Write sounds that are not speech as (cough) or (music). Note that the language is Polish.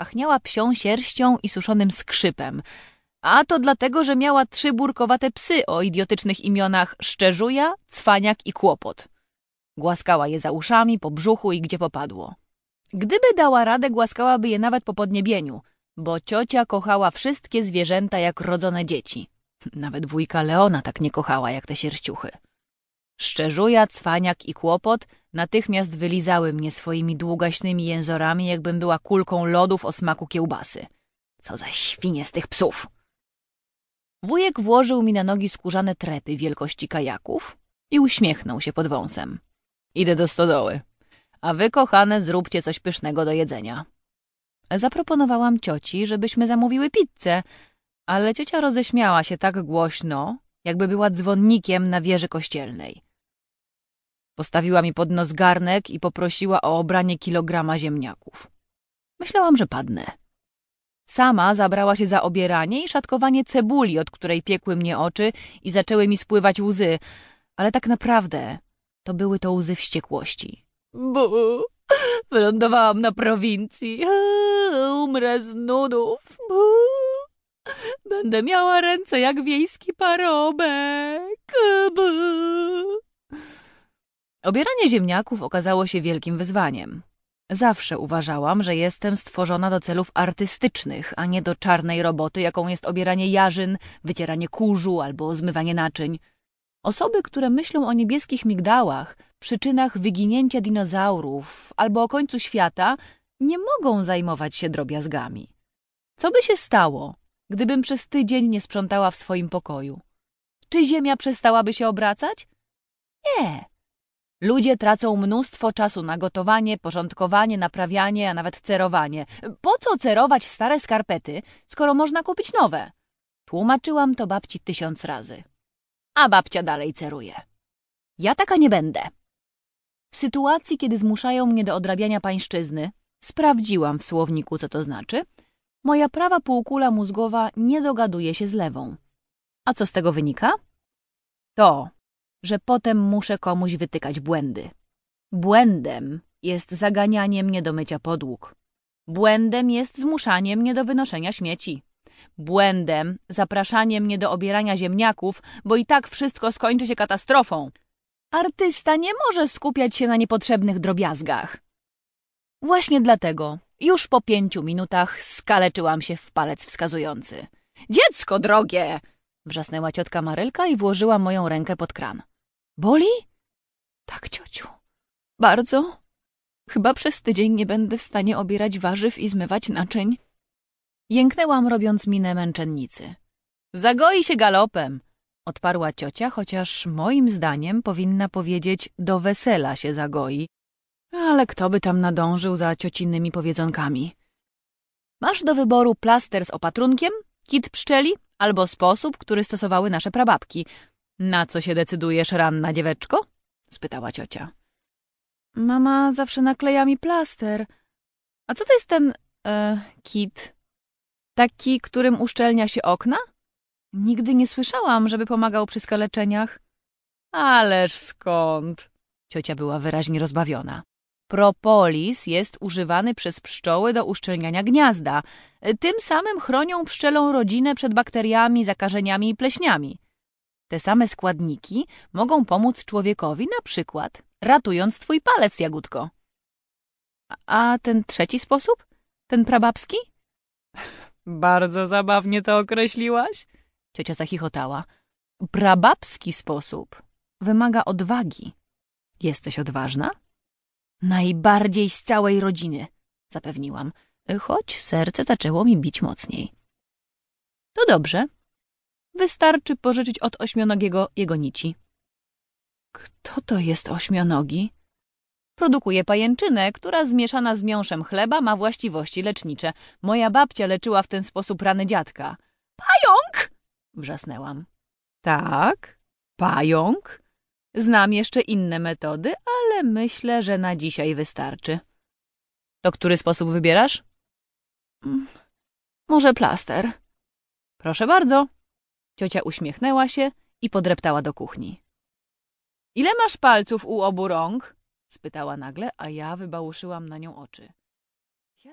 Pachniała psią sierścią i suszonym skrzypem. A to dlatego, że miała trzy burkowate psy o idiotycznych imionach Szczerzuja, Cwaniak i Kłopot. Głaskała je za uszami, po brzuchu i gdzie popadło. Gdyby dała radę, głaskałaby je nawet po podniebieniu, bo ciocia kochała wszystkie zwierzęta jak rodzone dzieci. Nawet wujka Leona tak nie kochała jak te sierściuchy. Szczerzuja, Cwaniak i Kłopot natychmiast wylizały mnie swoimi długaśnymi jęzorami, jakbym była kulką lodów o smaku kiełbasy. Co za świnie z tych psów! Wujek włożył mi na nogi skórzane trepy wielkości kajaków i uśmiechnął się pod wąsem. Idę do stodoły. A wy, kochane, zróbcie coś pysznego do jedzenia. Zaproponowałam cioci, żebyśmy zamówiły pizzę, ale ciocia roześmiała się tak głośno, jakby była dzwonnikiem na wieży kościelnej. Postawiła mi pod nos garnek i poprosiła o obranie kilograma ziemniaków. Myślałam, że padnę. Sama zabrała się za obieranie i szatkowanie cebuli, od której piekły mnie oczy i zaczęły mi spływać łzy, ale tak naprawdę to były to łzy wściekłości. Bu, wylądowałam na prowincji, umrę z nudów, bu. Będę miała ręce jak wiejski parobek, bu. Obieranie ziemniaków okazało się wielkim wyzwaniem. Zawsze uważałam, że jestem stworzona do celów artystycznych, a nie do czarnej roboty, jaką jest obieranie jarzyn, wycieranie kurzu albo zmywanie naczyń. Osoby, które myślą o niebieskich migdałach, przyczynach wyginięcia dinozaurów albo o końcu świata, nie mogą zajmować się drobiazgami. Co by się stało, gdybym przez tydzień nie sprzątała w swoim pokoju? Czy ziemia przestałaby się obracać? Nie. Ludzie tracą mnóstwo czasu na gotowanie, porządkowanie, naprawianie, a nawet cerowanie. Po co cerować stare skarpety, skoro można kupić nowe? Tłumaczyłam to babci tysiąc razy. A babcia dalej ceruje. Ja taka nie będę. W sytuacji, kiedy zmuszają mnie do odrabiania pańszczyzny, sprawdziłam w słowniku, co to znaczy, moja prawa półkula mózgowa nie dogaduje się z lewą. A co z tego wynika? To, że potem muszę komuś wytykać błędy. Błędem jest zaganianie mnie do mycia podłóg. Błędem jest zmuszanie mnie do wynoszenia śmieci. Błędem zapraszanie mnie do obierania ziemniaków, bo i tak wszystko skończy się katastrofą. Artysta nie może skupiać się na niepotrzebnych drobiazgach. Właśnie dlatego już po pięciu minutach skaleczyłam się w palec wskazujący. Dziecko drogie! Wrzasnęła ciotka Marylka i włożyła moją rękę pod kran. Boli? Tak, ciociu. Bardzo. Chyba przez tydzień nie będę w stanie obierać warzyw i zmywać naczyń. Jęknęłam, robiąc minę męczennicy. Zagoi się galopem, odparła ciocia, chociaż moim zdaniem powinna powiedzieć do wesela się zagoi. Ale kto by tam nadążył za ciocinnymi powiedzonkami? Masz do wyboru plaster z opatrunkiem, kit pszczeli albo sposób, który stosowały nasze prababki. Na co się decydujesz, ranna dzieweczko? spytała ciocia. Mama zawsze nakleja mi plaster. A co to jest ten e, kit? Taki, którym uszczelnia się okna? Nigdy nie słyszałam, żeby pomagał przy skaleczeniach. Ależ skąd? Ciocia była wyraźnie rozbawiona. Propolis jest używany przez pszczoły do uszczelniania gniazda. Tym samym chronią pszczelą rodzinę przed bakteriami, zakażeniami i pleśniami. Te same składniki mogą pomóc człowiekowi na przykład ratując twój palec, Jagódko. A ten trzeci sposób? Ten prababski? (laughs) Bardzo zabawnie to określiłaś. Ciocia zachichotała. Prababski sposób wymaga odwagi. Jesteś odważna? Najbardziej z całej rodziny, zapewniłam, choć serce zaczęło mi bić mocniej. To dobrze. Wystarczy pożyczyć od ośmionogiego jego nici. Kto to jest ośmionogi? Produkuje pajęczynę, która zmieszana z miąższem chleba ma właściwości lecznicze. Moja babcia leczyła w ten sposób rany dziadka. Pająk! wrzasnęłam. Tak, pająk. Znam jeszcze inne metody, ale myślę, że na dzisiaj wystarczy. To który sposób wybierasz? Mm, może plaster. Proszę bardzo. Ciocia uśmiechnęła się i podreptała do kuchni. Ile masz palców u obu rąk? spytała nagle, a ja wybałuszyłam na nią oczy. Jasne.